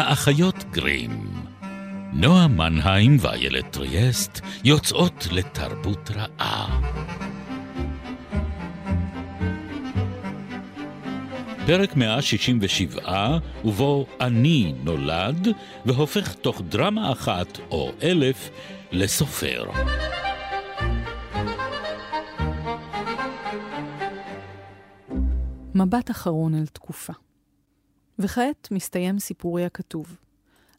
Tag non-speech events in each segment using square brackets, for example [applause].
האחיות גרים. נועה מנהיים ואיילת טריאסט יוצאות לתרבות רעה. פרק 167, ובו אני נולד, והופך תוך דרמה אחת או אלף לסופר. מבט אחרון אל תקופה. וכעת מסתיים סיפורי הכתוב.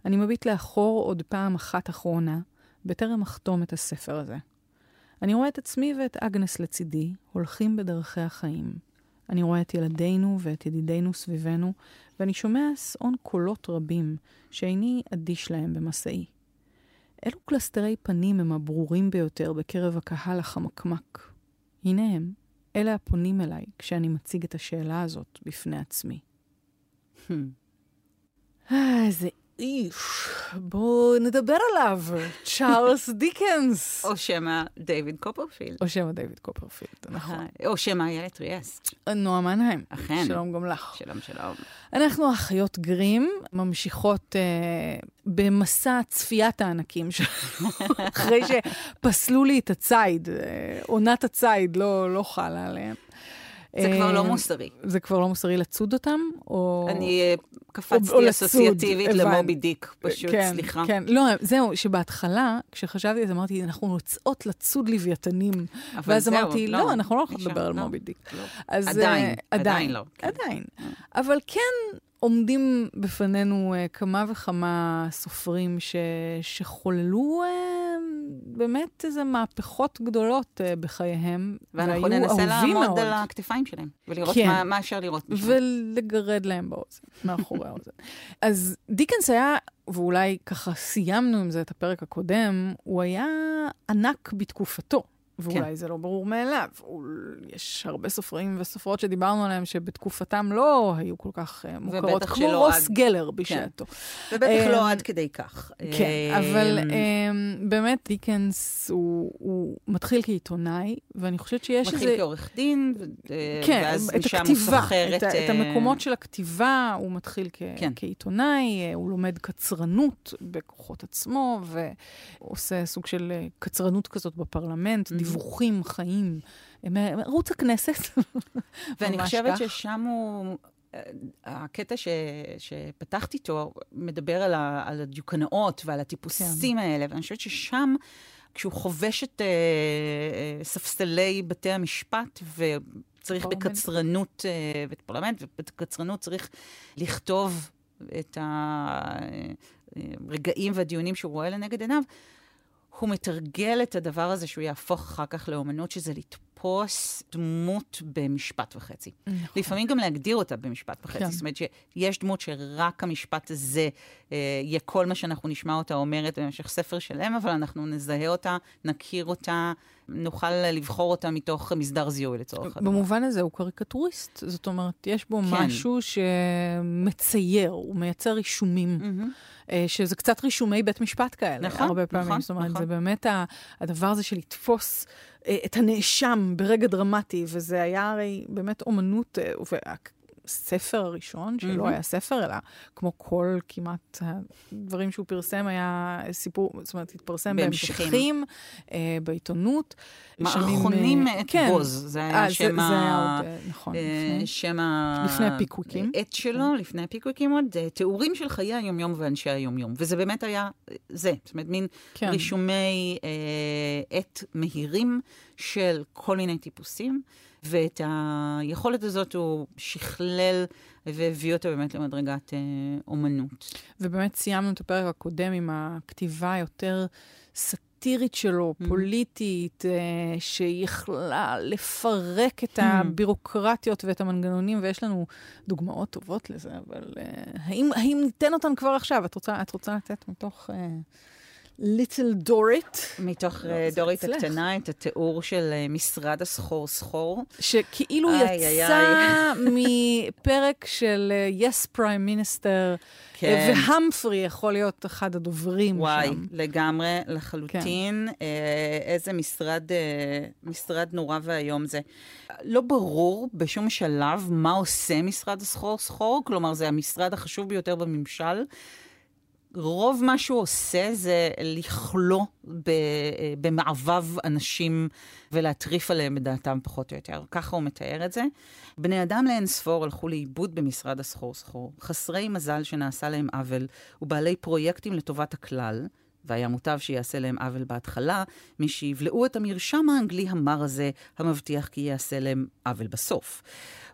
אני מביט לאחור עוד פעם אחת אחרונה, בטרם אחתום את הספר הזה. אני רואה את עצמי ואת אגנס לצידי, הולכים בדרכי החיים. אני רואה את ילדינו ואת ידידינו סביבנו, ואני שומע שאון קולות רבים שאיני אדיש להם במסעי. אילו קלסטרי פנים הם הברורים ביותר בקרב הקהל החמקמק? הנה הם, אלה הפונים אליי כשאני מציג את השאלה הזאת בפני עצמי. אה, איזה איש, בואו נדבר עליו, צ'ארלס [laughs] דיקנס. או שמא דיוויד קופרפילד. או שמא דיוויד קופרפילד, נכון. או שמא איילת טריאסט. נועה מנהיים. אכן. שלום גם לך. שלום, שלום. אנחנו אחיות גרים, ממשיכות אה, במסע צפיית הענקים שלנו, [laughs] אחרי שפסלו לי את הציד, אה, עונת הציד לא, לא חלה עליהם. זה כבר לא מוסרי. זה כבר לא מוסרי לצוד אותם? או... אני אה, קפצתי אסוציאטיבית למובי דיק, פשוט, כן, סליחה. כן, לא, זהו, שבהתחלה, כשחשבתי, אז אמרתי, אנחנו יוצאות לצוד לוויתנים. ואז זהו, אמרתי, לא, לא, אנחנו לא אישה, לדבר על לא, מובי דיק. לא. אז, עדיין, אה, עדיין לא, כן. עדיין. אבל כן עומדים בפנינו uh, כמה וכמה סופרים ש... שחוללו uh, באמת איזה מהפכות גדולות uh, בחייהם, ואנחנו ננסה לעמוד. על הכתפיים שלהם, ולראות כן. מה, מה אפשר לראות. ולגרד להם באוזן, מאחורי האוזן. אז דיקנס היה, ואולי ככה סיימנו עם זה את הפרק הקודם, הוא היה ענק בתקופתו. ואולי כן. זה לא ברור מאליו. הוא- יש הרבה סופרים וסופרות שדיברנו עליהם שבתקופתם לא היו כל כך אה, מוכרות, ובטח כמו שלא רוס עד- גלר בשעתו. ובטח אמ, לא עד כדי כך. כן, אבל אמ, אמ, באמת דיקנס הוא, הוא מתחיל כעיתונאי, ואני חושבת שיש איזה... מתחיל כעורך דין, אה, כן, ואז את משם הוא הכתיבה, סוחר את, את אה, המקומות של הכתיבה, הוא מתחיל כ, כן. כעיתונאי, אה, הוא לומד קצרנות בכוחות עצמו, ועושה סוג של אה, קצרנות כזאת בפרלמנט, Mhm. דיווחים חיים, אה, מערוץ הכנסת. [laughs] ואני חושבת כך. ששם הוא... אה, הקטע ש, שפתחת איתו מדבר על, ה, על הדיוקנאות ועל הטיפוסים כן. האלה, ואני חושבת ששם, כשהוא חובש את אה, אה, ספסלי בתי המשפט, וצריך פרלמנט. בקצרנות, אה, ואת פרלמנט, ובקצרנות צריך לכתוב את הרגעים והדיונים שהוא רואה לנגד עיניו, הוא מתרגל את הדבר הזה שהוא יהפוך אחר כך לאומנות, שזה לתפוס דמות במשפט וחצי. לפעמים גם להגדיר אותה במשפט וחצי. כן. זאת אומרת שיש דמות שרק המשפט הזה אה, יהיה כל מה שאנחנו נשמע אותה אומרת במשך ספר שלם, אבל אנחנו נזהה אותה, נכיר אותה, נוכל לבחור אותה מתוך מסדר זיהוי לצורך הדבר. במובן הזה הוא קריקטוריסט, זאת אומרת, יש בו כן. משהו שמצייר, הוא מייצר רישומים. אה, שזה קצת רישומי בית משפט כאלה, נכון, הרבה פעמים. נכון, זאת אומרת, נכון. זה באמת הדבר הזה של לתפוס את הנאשם ברגע דרמטי, וזה היה הרי באמת אומנות, אה, והספר הראשון, שלא מהמם. היה ספר, אלא כמו כל כמעט הדברים שהוא פרסם, היה סיפור, זאת אומרת, התפרסם בהמשכים. בהמשכים, אה, בעיתונות. מערכונים שנים, אה, מאת בוז, זה אה, היה זה- שם זה היה ה... עוד, אה, נכון, אה, לפני. שם ה... לפני הפיקוויקים. עט שלו, לפני הפיקוויקים עוד, אה, תיאורים של חיי היומיום ואנשי היומיום. וזה באמת היה אה, זה, זאת אומרת, מין כן. רישומי אה, עט מהירים של כל מיני טיפוסים, ואת היכולת הזאת הוא שכלל והביא אותה באמת למדרגת אה, אומנות. ובאמת סיימנו את הפרק הקודם עם הכתיבה היותר סאטירית שלו, Mm. פוליטית, אה, שיכלה לפרק את Mm. הבירוקרטיות ואת המנגנונים, ויש לנו דוגמאות טובות לזה, אבל אה, האם, האם ניתן אותן כבר עכשיו? את רוצה, את רוצה לתת מתוך ליטל דורית, מתוך לא, אה, זה דורית אצלך. הקטנה, את התיאור של אה, משרד הסחור-סחור. שכאילו איי, יצא [laughs] מפרק של אה, Yes Prime Minister, כן. והמפרי יכול להיות אחד הדוברים וואי, שם. לגמרי, לחלוטין. כן. אה, איזה משרד, אה, משרד נורא ואיום זה. לא ברור בשום שלב מה עושה משרד הסחור-סחור, כלומר, זה המשרד החשוב ביותר בממשל. רוב מה שהוא עושה זה לכלוא במעבב אנשים ולהטריף עליהם את דעתם פחות או יותר. ככה הוא מתאר את זה. בני אדם לאין ספור הלכו לאיבוד במשרד הסחור-סחור, חסרי מזל שנעשה להם עוול, ובעלי פרויקטים לטובת הכלל. והיה מוטב שיעשה להם עוול בהתחלה, שיבלעו את המרשם האנגלי המר הזה, המבטיח כי יעשה להם עוול בסוף.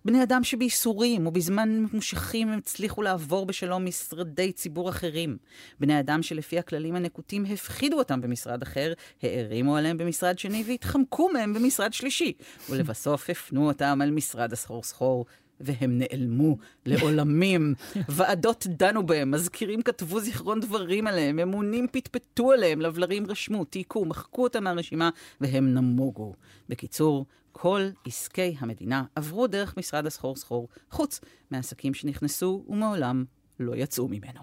בני אדם שבייסורים ובזמן ממושכים הם הצליחו לעבור בשלום משרדי ציבור אחרים. בני אדם שלפי הכללים הנקוטים הפחידו אותם במשרד אחר, הערימו עליהם במשרד שני והתחמקו מהם במשרד שלישי. ולבסוף הפנו אותם על משרד הסחור-סחור. והם נעלמו לעולמים. [laughs] ועדות דנו בהם, מזכירים כתבו זיכרון דברים עליהם, אמונים פטפטו עליהם, לבלרים רשמו, תיקו, מחקו אותם מהרשימה, והם נמוגו. בקיצור, כל עסקי המדינה עברו דרך משרד הסחור-סחור, חוץ מעסקים שנכנסו ומעולם לא יצאו ממנו.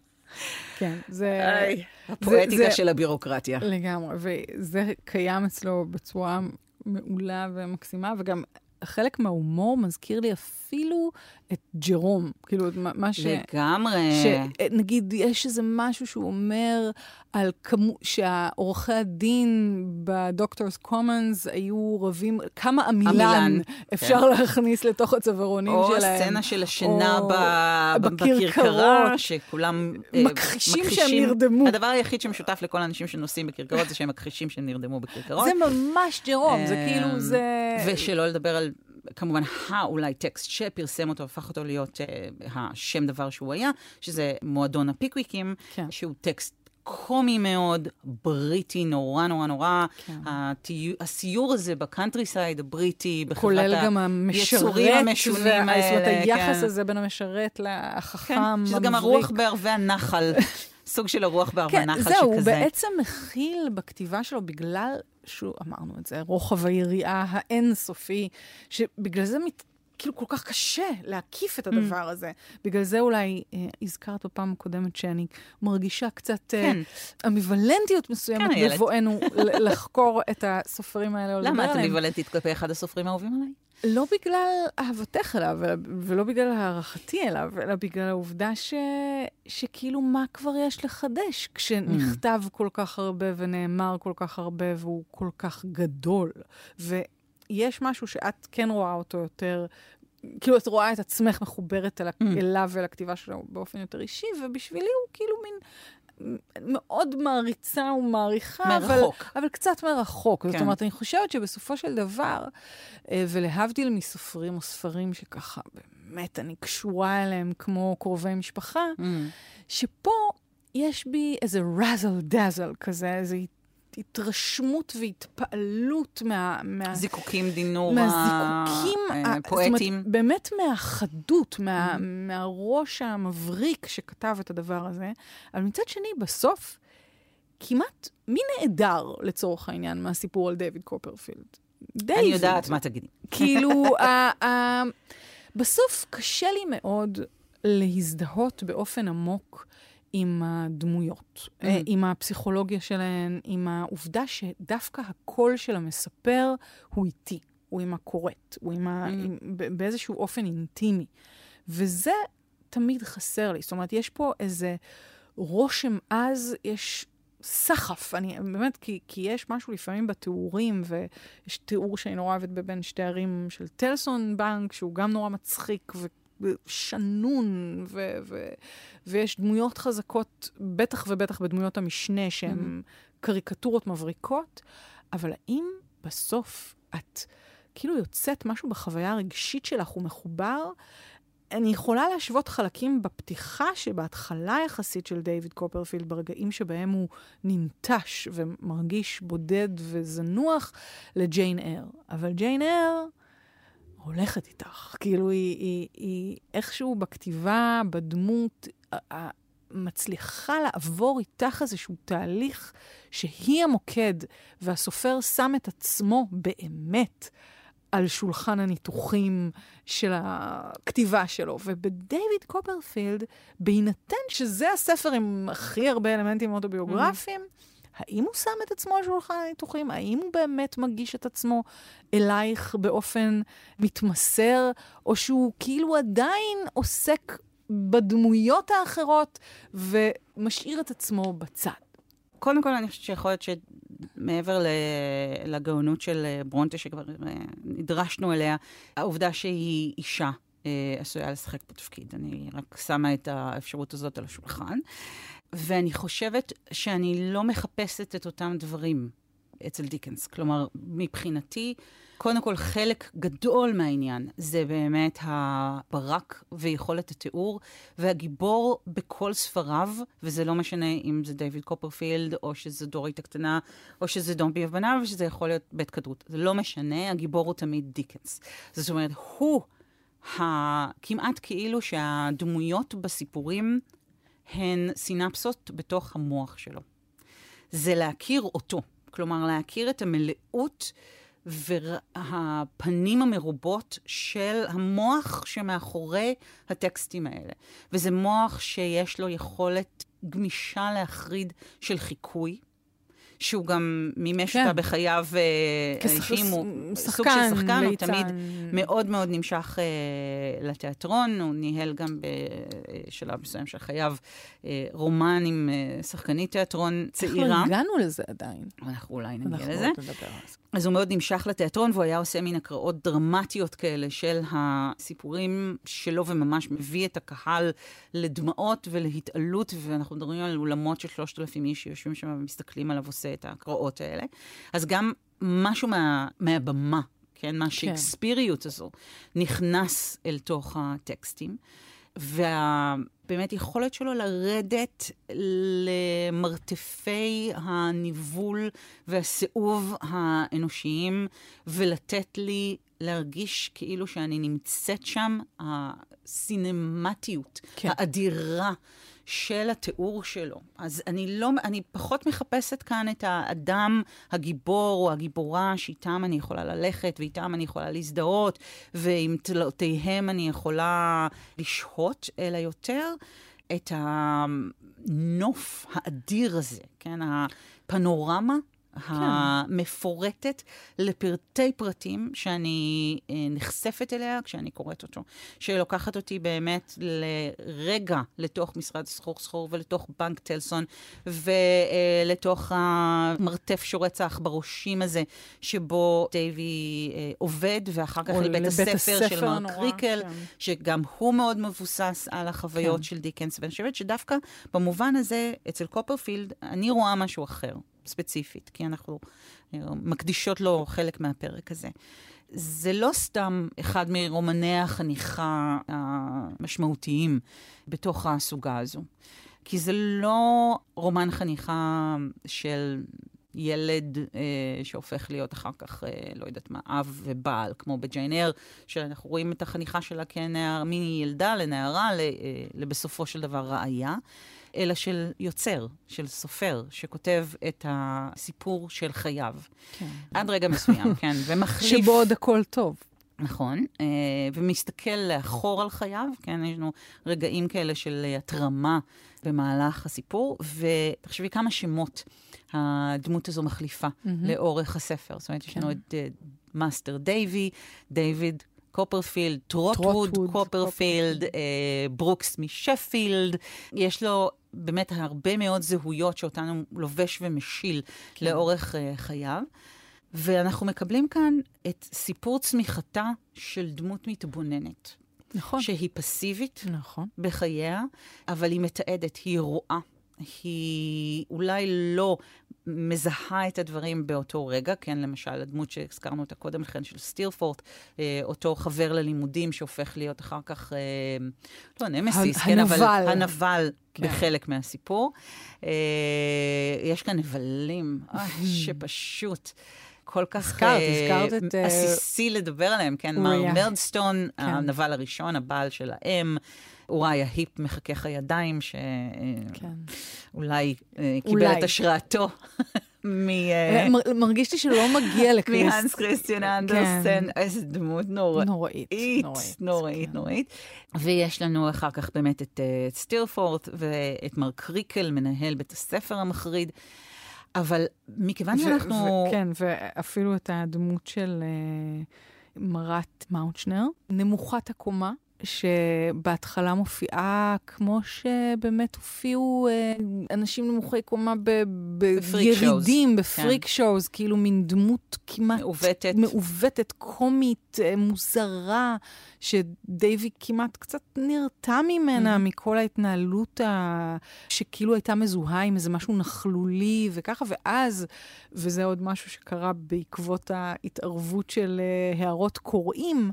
[laughs] כן, זה... איי, הפואטיקה זה, של הבירוקרטיה. לגמרי, וזה קיים אצלו בצורה מעולה ומקסימה, וגם חלק מההומור מזכיר לי אפילו את ג'רום. כאילו, מה ש... לגמרי. שנגיד, יש איזה משהו שהוא אומר על כמו... שהעורכי הדין בדוקטורס קומנס היו רבים, כמה עמילן, עמילן אפשר כן. להכניס לתוך הצווארונים או שלהם. או הסצנה של השינה או... ב... בכרכרה, שכולם מכחישים, מכחישים שהם נרדמו. הדבר היחיד שמשותף לכל האנשים שנוסעים בכרכרות זה שהם מכחישים שהם נרדמו בכרכרות. זה ממש ג'רום, זה כאילו, אמ, זה... ושלא לדבר על כמובן, האולי טקסט שפרסם אותו, הפך אותו להיות uh, השם דבר שהוא היה, שזה מועדון הפיקוויקים, כן. שהוא טקסט קומי מאוד, בריטי, נורא נורא נורא. כן. הטיו, הסיור הזה ב countryside הבריטי, בחברת כולל גם המשרת, המשונים האלה. זאת אומרת, היחס כן. הזה בין המשרת לחכם, כן, שזה גם הרוח בערבי הנחל. [laughs] סוג של הרוח בערבי כן, שכזה. זהו, הוא בעצם מכיל בכתיבה שלו, בגלל שהוא, אמרנו את זה, רוחב היריעה האינסופי, שבגלל זה מת, כאילו כל כך קשה להקיף את הדבר mm. הזה. בגלל זה אולי אה, הזכרת בפעם הקודמת שאני מרגישה קצת אה, כן. אה, אמביוולנטיות מסוימת כן, בבואנו לחקור את הסופרים האלה. למה את אמביוולנטית כלפי אחד הסופרים האהובים עליי? לא בגלל אהבתך אליו, ולא בגלל הערכתי אליו, אלא בגלל העובדה ש... שכאילו מה כבר יש לחדש כשנכתב mm. כל כך הרבה ונאמר כל כך הרבה והוא כל כך גדול. ויש משהו שאת כן רואה אותו יותר, כאילו את רואה את עצמך מחוברת אל... mm. אליו ולכתיבה שלו באופן יותר אישי, ובשבילי הוא כאילו מין מאוד מעריצה ומעריכה, מרחוק. אבל, אבל קצת מרחוק. כן. זאת אומרת, אני חושבת שבסופו של דבר, אה, ולהבדיל מסופרים או ספרים שככה, באמת, אני קשורה אליהם כמו קרובי משפחה, mm. שפה יש בי איזה ראזל דאזל כזה, איזה התרשמות והתפעלות מה... מה זיקוקים דינור מהזיקוקים הפואטיים. זאת אומרת, באמת מהחדות, מה, mm-hmm. מהראש המבריק שכתב את הדבר הזה. אבל מצד שני, בסוף, כמעט, מי נעדר לצורך העניין מהסיפור על דיוויד קופרפילד? דיוויד. אני יודעת מה תגידי. כאילו, [laughs] בסוף קשה לי מאוד להזדהות באופן עמוק עם הדמויות, mm. עם הפסיכולוגיה שלהן, עם העובדה שדווקא הקול של המספר הוא איטי, הוא עם הקורט, הוא עם ה... Mm. עם... באיזשהו אופן אינטימי. וזה תמיד חסר לי. זאת אומרת, יש פה איזה רושם עז, יש סחף, אני באמת, כי, כי יש משהו לפעמים בתיאורים, ויש תיאור שאני נורא אוהבת בבין שתי ערים של טלסון בנק, שהוא גם נורא מצחיק. שנון, ו- ו- ויש דמויות חזקות, בטח ובטח בדמויות המשנה, שהן mm-hmm. קריקטורות מבריקות, אבל האם בסוף את כאילו יוצאת משהו בחוויה הרגשית שלך, הוא מחובר? אני יכולה להשוות חלקים בפתיחה שבהתחלה יחסית של דיוויד קופרפילד, ברגעים שבהם הוא ננטש ומרגיש בודד וזנוח, לג'יין אר. אבל ג'יין אר... הולכת איתך. כאילו, היא, היא, היא איכשהו בכתיבה, בדמות, מצליחה לעבור איתך איזשהו תהליך שהיא המוקד, והסופר שם את עצמו באמת על שולחן הניתוחים של הכתיבה שלו. ובדייוויד קופרפילד, בהינתן שזה הספר עם הכי הרבה אלמנטים אוטוביוגרפיים, mm-hmm. האם הוא שם את עצמו על שולחן הניתוחים? האם הוא באמת מגיש את עצמו אלייך באופן מתמסר, או שהוא כאילו עדיין עוסק בדמויות האחרות, ומשאיר את עצמו בצד. קודם כל, אני חושבת שיכול להיות שמעבר לגאונות של אה, ברונטה, שכבר אה, נדרשנו אליה, העובדה שהיא אישה אה, עשויה לשחק בתפקיד. אני רק שמה את האפשרות הזאת על השולחן. ואני חושבת שאני לא מחפשת את אותם דברים אצל דיקנס. כלומר, מבחינתי, קודם כל, חלק גדול מהעניין זה באמת הברק ויכולת התיאור, והגיבור בכל ספריו, וזה לא משנה אם זה דיוויד קופרפילד, או שזה דורית הקטנה, או שזה דומבי הבנה, ושזה יכול להיות בית כדרות. זה לא משנה, הגיבור הוא תמיד דיקנס. זאת אומרת, הוא כמעט כאילו שהדמויות בסיפורים הן סינפסות בתוך המוח שלו. זה להכיר אותו, כלומר להכיר את המלאות והפנים המרובות של המוח שמאחורי הטקסטים האלה. וזה מוח שיש לו יכולת גמישה להחריד של חיקוי. שהוא גם מימש כן. אותה בחייו האישיים, הוא סוג של שחקן, הוא תמיד מאוד מאוד נמשך uh, לתיאטרון, הוא ניהל גם בשלב מסוים של חייו uh, רומן עם uh, שחקנית תיאטרון צעירה. אנחנו הגענו לזה עדיין. אנחנו אולי נגיע לזה. אז הוא מאוד נמשך לתיאטרון, והוא היה עושה מין הקראות דרמטיות כאלה של הסיפורים שלו, וממש מביא את הקהל לדמעות ולהתעלות, ואנחנו מדברים על אולמות של שלושת אלפים איש שיושבים שם ומסתכלים עליו עושה את הקראות האלה. אז גם משהו מה, מהבמה, כן, מהשייקספיריות כן. הזו, נכנס אל תוך הטקסטים. ובאמת יכולת שלו לרדת למרתפי הניבול והסיאוב האנושיים ולתת לי להרגיש כאילו שאני נמצאת שם, הסינמטיות כן. האדירה של התיאור שלו. אז אני לא, אני פחות מחפשת כאן את האדם הגיבור או הגיבורה שאיתם אני יכולה ללכת ואיתם אני יכולה להזדהות ועם תלאותיהם אני יכולה לשהות, אלא יותר את הנוף האדיר הזה, כן? הפנורמה כן. המפורטת לפרטי פרטים שאני אה, נחשפת אליה כשאני קוראת אותו. שלוקחת אותי באמת לרגע לתוך משרד סחור סחור ולתוך בנק טלסון ולתוך המרתף שורץ העכברושים הזה, שבו דייווי אה, עובד, ואחר כך לבית הספר, הספר של מרק נורא, ריקל, כן. שגם הוא מאוד מבוסס על החוויות כן. של דיקנס. ואני חושבת שדווקא במובן הזה, אצל קופרפילד, אני רואה משהו אחר. ספציפית, כי אנחנו אה, מקדישות לו חלק מהפרק הזה. זה לא סתם אחד מרומני החניכה המשמעותיים בתוך הסוגה הזו, כי זה לא רומן חניכה של ילד אה, שהופך להיות אחר כך, אה, לא יודעת מה, אב ובעל, כמו בג'יין אר, שאנחנו רואים את החניכה שלה כנער, מילדה לנערה, ל, אה, לבסופו של דבר ראיה. אלא של יוצר, של סופר, שכותב את הסיפור של חייו. כן. עד רגע מסוים, [laughs] כן, ומחליף... שבו עוד הכל טוב. נכון, אה, ומסתכל לאחור על חייו, כן, יש לנו רגעים כאלה של התרמה במהלך הסיפור, ותחשבי כמה שמות הדמות הזו מחליפה mm-hmm. לאורך הספר. זאת אומרת, כן. יש לנו את מאסטר דייווי, דיוויד קופרפילד, טרוטווד, קופרפילד, אה, ברוקס משפילד. יש לו באמת הרבה מאוד זהויות שאותן הוא לובש ומשיל כן. לאורך uh, חייו. ואנחנו מקבלים כאן את סיפור צמיחתה של דמות מתבוננת. נכון. שהיא פסיבית נכון. בחייה, אבל היא מתעדת, היא רואה. היא אולי לא מזהה את הדברים באותו רגע, כן, למשל, הדמות שהזכרנו אותה קודם לכן, של סטירפורט, אה, אותו חבר ללימודים שהופך להיות אחר כך, אה, לא נמסיס, כן, אבל הנבל כן. בחלק מהסיפור. אה, יש כאן נבלים, אה, [laughs] שפשוט... כל כך הזכרת, הזכרת את... עסיסי לדבר עליהם, כן? מר מרדסטון, כן. הנבל הראשון, הבעל של האם. אוראי ההיפ מחכך הידיים, שאולי כן. אה, קיבל את השראתו. [laughs] מ... אה, מרגיש לי שלא מגיע [laughs] לקריסט. מהנס כריסטיאן אנדרסן, כן. איזה דמות נוראית. נוראית. נוראית, נוראית, כן. נוראית. ויש לנו אחר כך באמת את סטירפורט ואת מר קריקל, מנהל בית הספר המחריד. אבל מכיוון שאנחנו... כן, ואפילו את הדמות של מרת מאונצ'נר, נמוכת הקומה, שבהתחלה מופיעה כמו שבאמת הופיעו אה, אנשים נמוכי קומה בירידים, בפריק כן. שואוז, כאילו מין דמות כמעט... מעוותת. מעוותת, קומית, אה, מוזרה, שדייווי כמעט קצת נרתע ממנה, Mhm. מכל ההתנהלות ה... שכאילו הייתה מזוהה עם איזה משהו נכלולי וככה, ואז, וזה עוד משהו שקרה בעקבות ההתערבות של אה, הערות קוראים,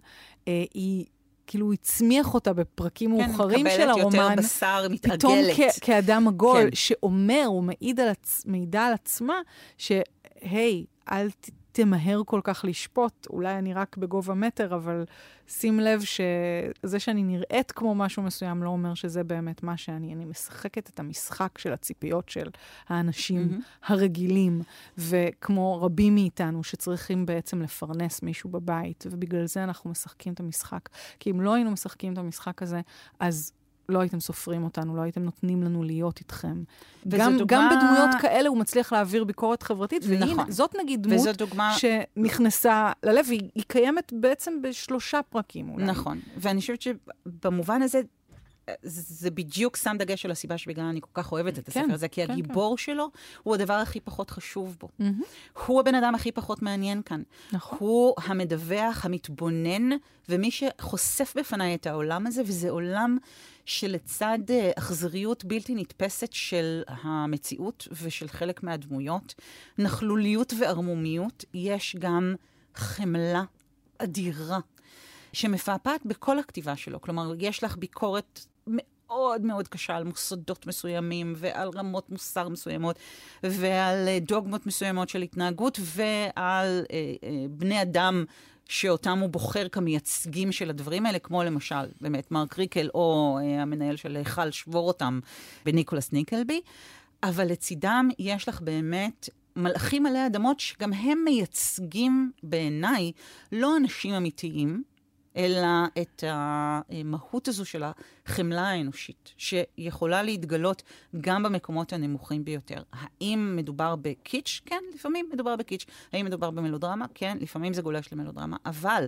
אה, היא... כאילו הצמיח אותה בפרקים מאוחרים של כן, מקבלת יותר הרומן, בשר, פתאום מתעגלת. כ- כאדם עגול, כן. שאומר, הוא מעיד על עצ... מעידה על עצמה, שהי, אל ת... תמהר כל כך לשפוט, אולי אני רק בגובה מטר, אבל שים לב שזה שאני נראית כמו משהו מסוים לא אומר שזה באמת מה שאני. אני משחקת את המשחק של הציפיות של האנשים מהמם. הרגילים, וכמו רבים מאיתנו שצריכים בעצם לפרנס מישהו בבית, ובגלל זה אנחנו משחקים את המשחק. כי אם לא היינו משחקים את המשחק הזה, אז לא הייתם סופרים אותנו, לא הייתם נותנים לנו להיות איתכם. גם, דוגמה- גם בדמויות כאלה הוא מצליח להעביר ביקורת חברתית, והנה, נכון. זאת נגיד דמות דוגמה... שנכנסה ללב, והיא היא קיימת בעצם בשלושה פרקים אולי. נכון, ואני חושבת שבמובן הזה, זה בדיוק שם דגש על הסיבה שבגללה אני כל כך אוהבת את כן, הספר הזה, כי כן, הגיבור שלו הוא הדבר הכי פחות חשוב בו. הוא הבן אדם הכי פחות מעניין כאן. נכון. הוא המדווח, המתבונן, ומי שחושף בפניי את העולם הזה, וזה עולם שלצד אה, אכזריות בלתי נתפסת של המציאות ושל חלק מהדמויות, נכלוליות וערמומיות, יש גם חמלה אדירה, שמפעפעת בכל הכתיבה שלו. כלומר, יש לך ביקורת מאוד מאוד קשה על מוסדות מסוימים, ועל רמות מוסר מסוימות, ועל אה, דוגמות מסוימות של התנהגות, ועל אה, אה, בני אדם שאותם הוא בוחר כמייצגים של הדברים האלה, כמו למשל, באמת, מרק ריקל, או אה, המנהל של היכל שבור אותם בניקולס ניקלבי. אבל לצידם יש לך באמת מלאכים עלי אדמות שגם הם מייצגים בעיניי לא אנשים אמיתיים, אלא את המהות הזו של החמלה האנושית, שיכולה להתגלות גם במקומות הנמוכים ביותר. האם מדובר בקיץ'? כן, לפעמים מדובר בקיץ'. האם מדובר במלודרמה? כן, לפעמים זה גולש למלודרמה. אבל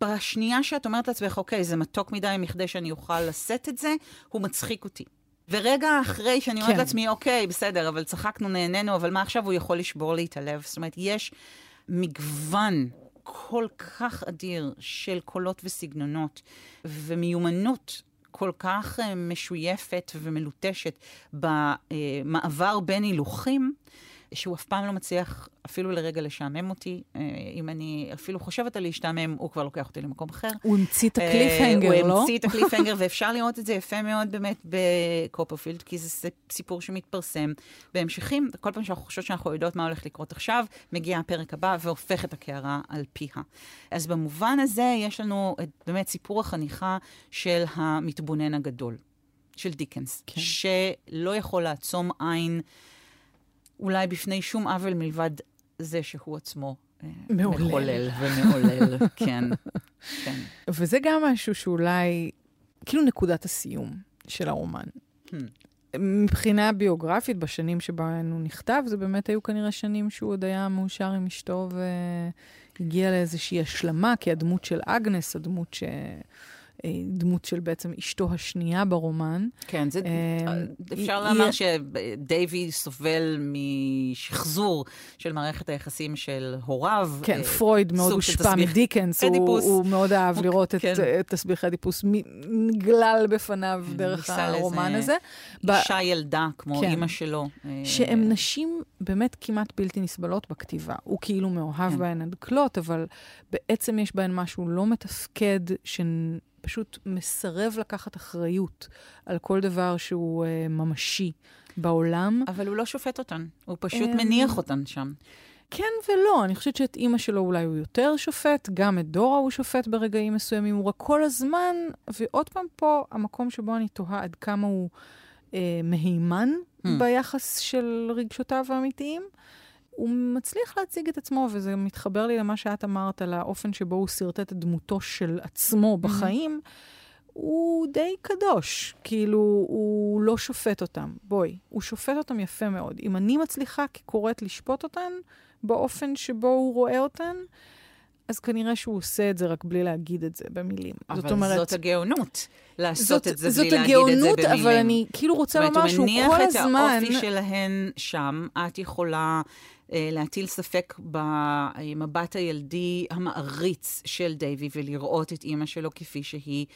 בשנייה שאת אומרת לעצמך, אוקיי, זה מתוק מדי מכדי שאני אוכל לשאת את זה, הוא מצחיק אותי. ורגע אחרי שאני אומרת כן. לעצמי, אוקיי, בסדר, אבל צחקנו, נהנינו, אבל מה עכשיו הוא יכול לשבור לי את הלב? זאת אומרת, יש מגוון כל כך אדיר של קולות וסגנונות, ומיומנות כל כך אה, משויפת ומלוטשת במעבר בין הילוכים, שהוא אף פעם לא מצליח אפילו לרגע לשעמם אותי. אה, אם אני אפילו חושבת על להשתעמם, הוא כבר לוקח אותי למקום אחר. הוא המציא את אה, הקליפהנגר, לא? הוא המציא את הקליפהנגר, [laughs] ואפשר לראות את זה יפה מאוד באמת בקופרפילד, כי זה סיפור שמתפרסם בהמשכים. כל פעם שאנחנו חושבות שאנחנו יודעות מה הולך לקרות עכשיו, מגיע הפרק הבא והופך את הקערה על פיה. אז במובן הזה יש לנו את באמת סיפור החניכה של המתבונן הגדול, של דיקנס, כן. שלא יכול לעצום עין אולי בפני שום עוול מלבד זה שהוא עצמו. אה, מעולל. מחולל ומעולל, [laughs] כן, כן. וזה גם משהו שאולי, כאילו נקודת הסיום של הרומן. Hmm. מבחינה ביוגרפית, בשנים שבהן הוא נכתב, זה באמת היו כנראה שנים שהוא עוד היה מאושר עם אשתו והגיע לאיזושהי השלמה, כי הדמות של אגנס, הדמות ש... אה, דמות של בעצם אשתו השנייה ברומן. כן, זה, אה, אפשר היא- לומר היא- שדייווי סובל משחזור של מערכת היחסים של הוריו. כן, אה, פרויד מאוד הושפע תסביך מדיקנס, הוא. הוא מאוד אהב הוא- לראות את כן. אה, תסביך אדיפוס מ- נגלל בפניו כן, דרך הרומן לאיזה הזה. ב- אישה ילדה, כמו כן. אימא שלו. אה, שהן נשים באמת כמעט בלתי נסבלות בכתיבה. הוא כאילו מאוהב כן. בהן עד כלות, אבל בעצם יש בהן משהו לא מתפקד, שפשוט מסרב לקחת אחריות על כל דבר שהוא uh, ממשי בעולם. אבל הוא לא שופט אותן, הוא פשוט אמ, מניח אותן שם. כן ולא, אני חושבת שאת אימא שלו אולי הוא יותר שופט, גם את דורה הוא שופט ברגעים מסוימים, הוא רק כל הזמן, ועוד פעם פה, המקום שבו אני תוהה עד כמה הוא אה, מהימן Hmm. ביחס של רגשותיו האמיתיים. הוא מצליח להציג את עצמו, וזה מתחבר לי למה שאת אמרת על האופן שבו הוא שרטט את דמותו של עצמו בחיים. הוא די קדוש, כאילו, הוא לא שופט אותם. בואי, הוא שופט אותם יפה מאוד. אם אני מצליחה כקוראת לשפוט אותן באופן שבו הוא רואה אותן, אז כנראה שהוא עושה את זה רק בלי להגיד את זה במילים. אבל זאת אומרת... זאת הגאונות, לעשות זאת, את זה זאת בלי להגיד את זה הגאונות, במילים. אבל אני כאילו רוצה לומר שהוא כל הזמן... זאת אומרת, הוא מניח את האופי שלהן שם, את יכולה אה, להטיל ספק במבט הילדי המעריץ של דייווי ולראות את אימא שלו כפי שהיא.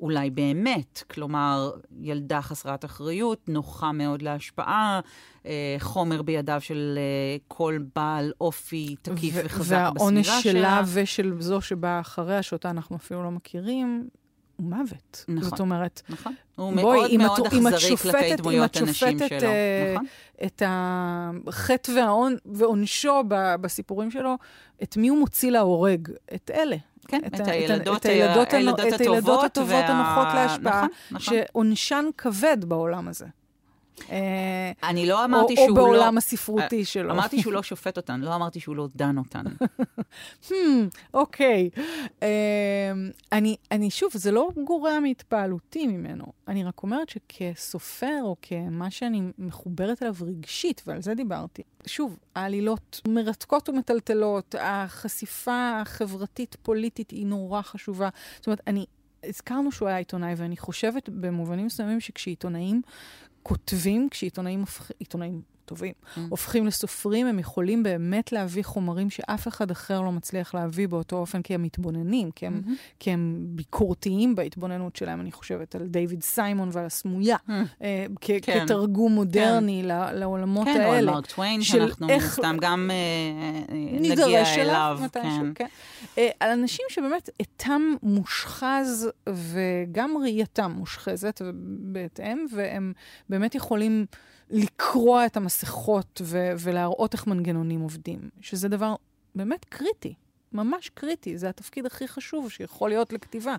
אולי באמת, כלומר, ילדה חסרת אחריות, נוחה מאוד להשפעה, אה, חומר בידיו של אה, כל בעל אופי תקיף וחזק בסביבה שלה. והעונש שלה ושל זו שבאה אחריה, שאותה אנחנו אפילו לא מכירים, הוא מוות. נכון. זאת אומרת, נכון. הוא בואי, מאוד אם מאוד את, אם את אכזרי שופטת, כלפי אם דמויות את הנשים שופטת שלו. אה, נכון? את החטא והעונ, ועונשו ב, בסיפורים שלו, את מי הוא מוציא להורג? את אלה. כן, את, ה- הילדות, את הילדות, הילדות את הילדות הטובות הטובות וה- הנוחות להשפעה, נכון, נכון. שעונשן כבד בעולם הזה. אה, אני לא או, אמרתי או שהוא לא... בעולם הספרותי שלו. אמרתי שהוא לא [laughs] שופט אותן, לא אמרתי שהוא לא דן אותן. [laughs] Hmm, אוקיי. אמ, אני, אני, שוב, זה לא גורע מהתפעלותי ממנו. אני רק אומרת שכסופר, או כמה שאני מחוברת אליו רגשית, ועל זה דיברתי, שוב, העלילות מרתקות ומטלטלות, החשיפה החברתית-פוליטית היא נורא חשובה. זאת אומרת, אני, הזכרנו שהוא היה עיתונאי, ואני חושבת במובנים מסוימים שכשעיתונאים כותבים, כשעיתונאים עיתונאים טובים, Mm. הופכים לסופרים, הם יכולים באמת להביא חומרים שאף אחד אחר לא מצליח להביא באותו אופן, כי הם מתבוננים, כי הם, כי הם ביקורתיים בהתבוננות שלהם. אני חושבת על דיוויד סיימון ועל הסמויה, אה, כ- כן. כתרגום מודרני ל- לעולמות כן, או על האלה. מרק טוויין, שאנחנו איך- הסתם גם אה, אה, נגיע אליו אליו. מתישהו, כן. כן. אה, על אנשים שבאמת עטם מושחז וגם ראייתם מושחזת בהתאם, והם באמת יכולים לקרוע את המסכות ו- ולהראות איך מנגנונים עובדים, שזה דבר באמת קריטי. ממש קריטי, זה התפקיד הכי חשוב שיכול להיות לכתיבה.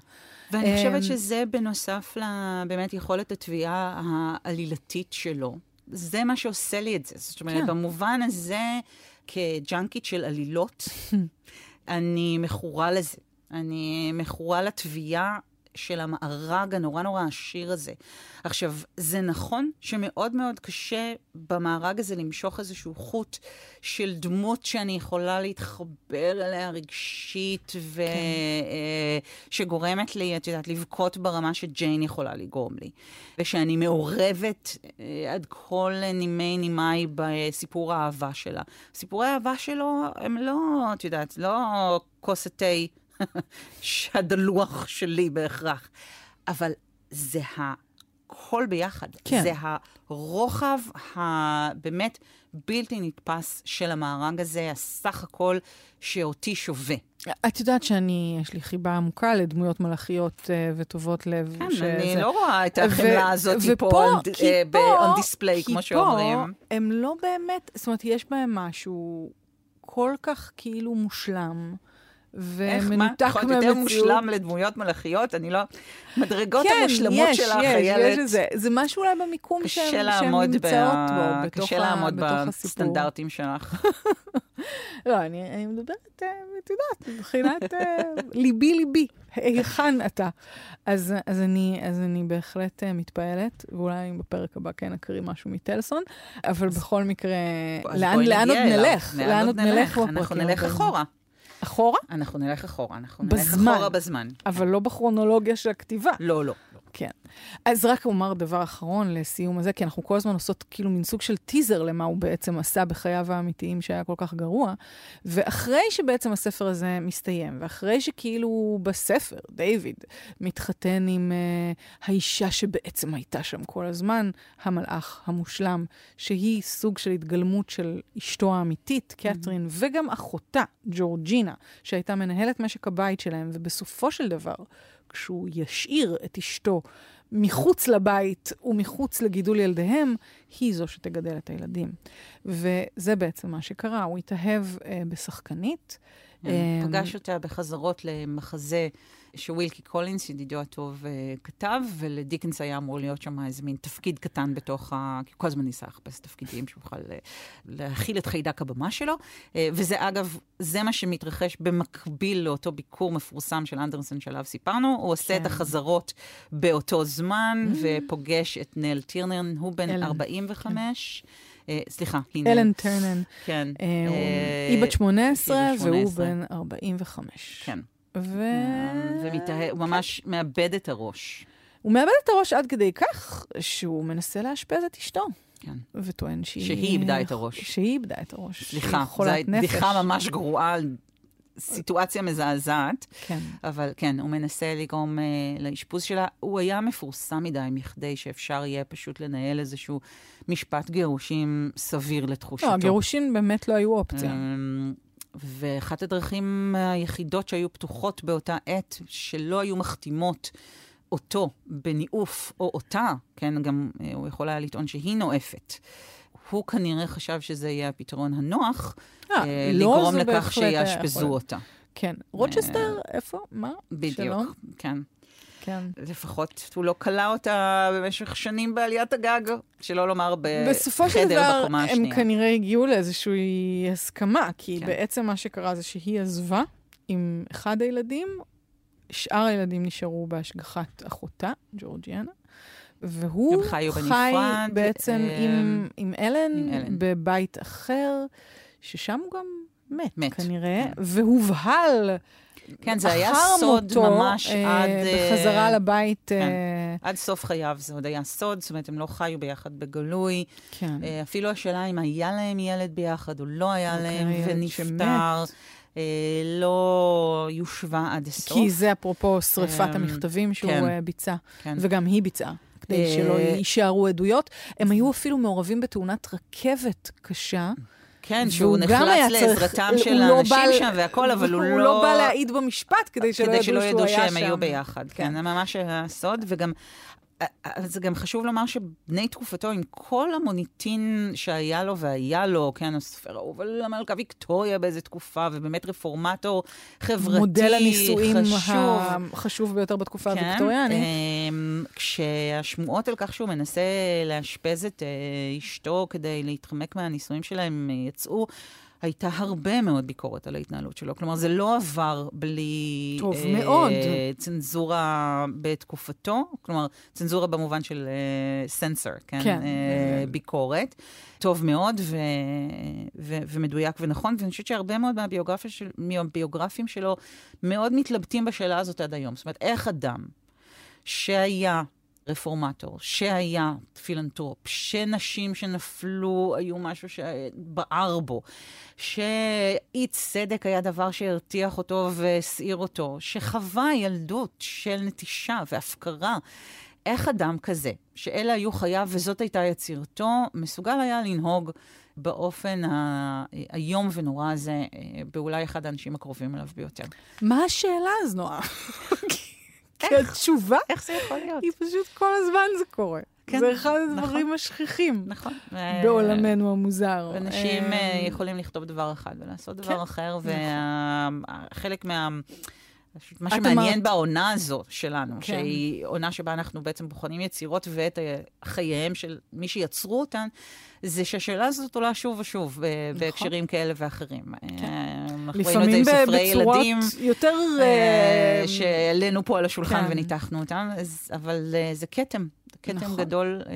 ואני אמ, חושבת שזה בנוסף לבאמת יכולת התביעה העלילתית שלו. זה מה שעושה לי את זה. זאת אומרת, כן. במובן הזה, כג'אנקית של עלילות, [laughs] אני מכורה לזה. אני מכורה לתביעה של המארג הנורא נורא עשיר הזה. עכשיו, זה נכון שמאוד מאוד קשה במארג הזה למשוך איזשהו חוט של דמות שאני יכולה להתחבר אליה רגשית, ושגורמת לי, את יודעת, לבכות ברמה שג'יין יכולה לגרום לי. ושאני מעורבת אה, עד כל נימי נימי בסיפור האהבה שלה. סיפורי האהבה שלו הם לא, את יודעת, לא כוס התה הדלוח שלי בהכרח, אבל זה הכל ביחד. כן. זה הרוחב הבאמת בלתי נתפס של המארג הזה, הסך הכל שאותי שווה. את יודעת שאני, יש לי חיבה עמוקה לדמויות מלאכיות uh, וטובות לב. כן, שזה- אני לא רואה את ו- החמלה הזאת פה ופה- on- כי אה, פה- on display, כמו שאומרים. כי פה הם לא באמת, זאת אומרת, יש בהם משהו כל כך כאילו מושלם. איך, מה? ומנותק יכול להיות יותר מהמציאות. מושלם לדמויות מלאכיות? אני לא... מדרגות כן, המושלמות יש, שלך, יש, איילת. יש איזה, זה משהו אולי במיקום קשה שהן נמצאות ב... בו, בתוך, קשה ה, לעמוד הסיפור. בסטנדרטים שלך. [laughs] לא, אני, אני מדברת, אה, את יודעת, מבחינת אה, ליבי ליבי, היכן אתה. אז, אז, אני, אז אני בהחלט אה, מתפעלת, ואולי בפרק הבא כן אקריא משהו מטלסון, אבל בכל מקרה, לאן, לאן עוד. נלך? לאן עוד נלך אנחנו נלך? אחורה. אחורה? אנחנו נלך אחורה. אנחנו נלך בזמן. אחורה בזמן. אבל לא בכרונולוגיה של הכתיבה. לא, לא. לא. כן. אז רק אומר דבר אחרון לסיום הזה, כי אנחנו כל הזמן עושות כאילו מין סוג של טיזר למה הוא בעצם עשה בחייו האמיתיים שהיה כל כך גרוע. ואחרי שבעצם הספר הזה מסתיים, ואחרי שכאילו בספר, דיוויד מתחתן עם uh, האישה שבעצם הייתה שם כל הזמן, המלאך המושלם, שהיא סוג של התגלמות של אשתו האמיתית, קתרין, mm-hmm. וגם אחותה, ג'ורג'ינה, שהייתה מנהלת משק הבית שלהם, ובסופו של דבר, כשהוא ישאיר את אשתו מחוץ לבית ומחוץ לגידול ילדיהם, היא זו שתגדל את הילדים. וזה בעצם מה שקרה, הוא התאהב אה, בשחקנית. כן, אה, פגש אותה בחזרות למחזה שווילקי קולינס, ידידו הטוב, אה, כתב, ולדיקנס היה אמור להיות שם איזה מין תפקיד קטן בתוך ה... כי כל הזמן ניסה לחפש תפקידים שהוא יוכל אה, להכיל את חיידק הבמה שלו. אה, וזה, אגב, זה מה שמתרחש במקביל לאותו ביקור מפורסם של אנדרסון שעליו סיפרנו. הוא עושה כן. את החזרות באותו זמן, ופוגש את נל טירנר, הוא בן אלן. 45. אה, סליחה, הנה. אלן טרנן. כן. היא בת 18 היא בת והוא 18. בן 45. כן. ו... ומתאהב, הוא ממש מאבד את הראש. הוא מאבד את הראש עד כדי כך שהוא מנסה לאשפז את אשתו, כן. וטוען שהיא... שהיא איבדה את הראש. שהיא איבדה את הראש. סליחה, זו נפש. בדיחה ממש גרועה על סיטואציה מזעזעת, כן. אבל כן, הוא מנסה לגרום uh, לאשפוז שלה. הוא היה מפורסם מדי מכדי שאפשר יהיה פשוט לנהל איזשהו משפט גירושים סביר לתחושתו. לא, הגירושין באמת לא היו אופציה. אמ, ואחת הדרכים היחידות שהיו פתוחות באותה עת, שלא היו מחתימות אותו בניאוף, או אותה, כן, גם אה, הוא יכול היה לטעון שהיא נואפת. הוא כנראה חשב שזה יהיה הפתרון הנוח, אה, אה, לא, לגרום לכך שיאשפזו. אותה. כן. רוצ'סטר, איפה? מה? בדיוק, שלום? כן. כן. לפחות הוא לא כלא אותה במשך שנים בעליית הגג, שלא לומר בסופו של בחדר דבר, בקומה הם השנייה. כנראה הגיעו לאיזושהי הסכמה, כי כן. בעצם מה שקרה זה שהיא עזבה עם אחד הילדים, שאר הילדים נשארו בהשגחת אחותה, ג'ורג'יאנה, והוא חי בנפרד, בעצם אה, עם, עם אלן, עם אלן. בבית אחר, ששם הוא גם מת, מת, כנראה, כן. והובהל כן, זה היה סוד מותו, ממש אה, עד... אה, בחזרה לבית. כן. אה, עד סוף חייו זה עוד היה סוד, זאת אומרת, הם לא חיו ביחד בגלוי. כן. אה, אפילו השאלה אם היה להם ילד ביחד או לא היה להם, ונפטר, אה, לא יושבה עד הסוף. כי זה אפרופו שריפת אמ, המכתבים שהוא כן. אה, ביצע, כן. וגם היא ביצעה, כדי אה, שלא יישארו עדויות. הם היו אפילו מעורבים בתאונת רכבת קשה. כן, שהוא נחלץ לעזרתם הוא של לא האנשים בא ל- שם והכל, אבל הוא הוא לא... לא בא להעיד במשפט כדי שלא כדי ידעו שלא שהוא ידעו היה שהם היו שם. ביחד. כן, זה ממש היה סוד, וגם... אז זה גם חשוב לומר שבני תקופתו, עם כל המוניטין שהיה לו והיה לו, כן, הסופר האהוב על המלכה ויקטוריה באיזה תקופה, ובאמת רפורמטור חברתי, מודל הנישואים חשוב. החשוב ביותר בתקופה כן, הוויקטוריאנית. אמ, כשהשמועות על כך שהוא מנסה לאשפז את אה, אשתו כדי להתחמק מהנישואים שלהם אה, יצאו, הייתה הרבה מאוד ביקורת על ההתנהלות שלו. כלומר, זה לא עבר בלי... טוב מאוד. צנזורה בתקופתו, כלומר, צנזורה במובן של סנסור, כן? כן. אה, ביקורת. טוב מאוד ו- ו- ומדויק ונכון, ואני חושבת שהרבה מאוד מהביוגרפיה של, מהביוגרפים שלו מאוד מתלבטים בשאלה הזאת עד היום. זאת אומרת, איך אדם שהיה רפורמטור, שהיה פילנטרופ, שנשים שנפלו היו משהו שבער בו, שאי צדק היה דבר שהרתיח אותו והסעיר אותו, שחווה ילדות של נטישה והפקרה. איך אדם כזה, שאלה היו חייו וזאת הייתה יצירתו, מסוגל היה לנהוג באופן האיום ונורא הזה, אה, באולי אחד האנשים הקרובים אליו ביותר. מה השאלה אז, נועה? [laughs] כי התשובה איך זה יכול להיות? היא פשוט כל הזמן זה קורה. כן, זה אחד נכון. הדברים השכיחים נכון. בעולמנו המוזר. אנשים אה, אה, יכולים לכתוב דבר אחד ולעשות דבר כן, אחר, נכון. וחלק מה... מה שמעניין אמרת- בעונה הזו שלנו, כן. שהיא עונה שבה אנחנו בעצם בוחנים יצירות ואת אה, חייהם של מי שיצרו אותן, זה שהשאלה הזאת עולה שוב ושוב ב- בהקשרים כאלה ואחרים. אה, אנחנו ראינו את זה עם נכון. לפעמים ב- ספרי בצורות ילדים. יותר... אה, אה, שהעלינו פה על השולחן כן. וניתחנו אותם, אז, אבל אה, זה כתם, זה כתם נכון. גדול אה,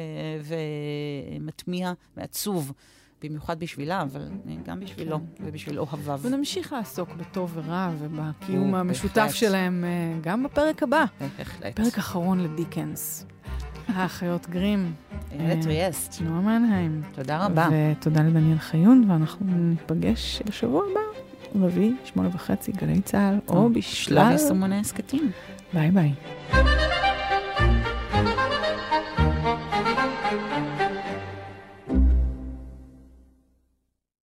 ומטמיע ועצוב, במיוחד בשבילה, אבל אה, גם בשבילו ובשביל אוהביו. ונמשיך לעסוק בטוב ורע ובקיום המשותף. שלהם אה, גם בפרק הבא. בהחלט. פרק אחרון לדיקנס. האחיות גרים, איילת טריאסט, נועה מנהיים. תודה רבה. ותודה לדניאל חיון, ואנחנו ניפגש בשבוע הבא, רביעי, שמונה וחצי, גלי צה"ל, או בשלל... יישומוני הסכתים. ביי ביי.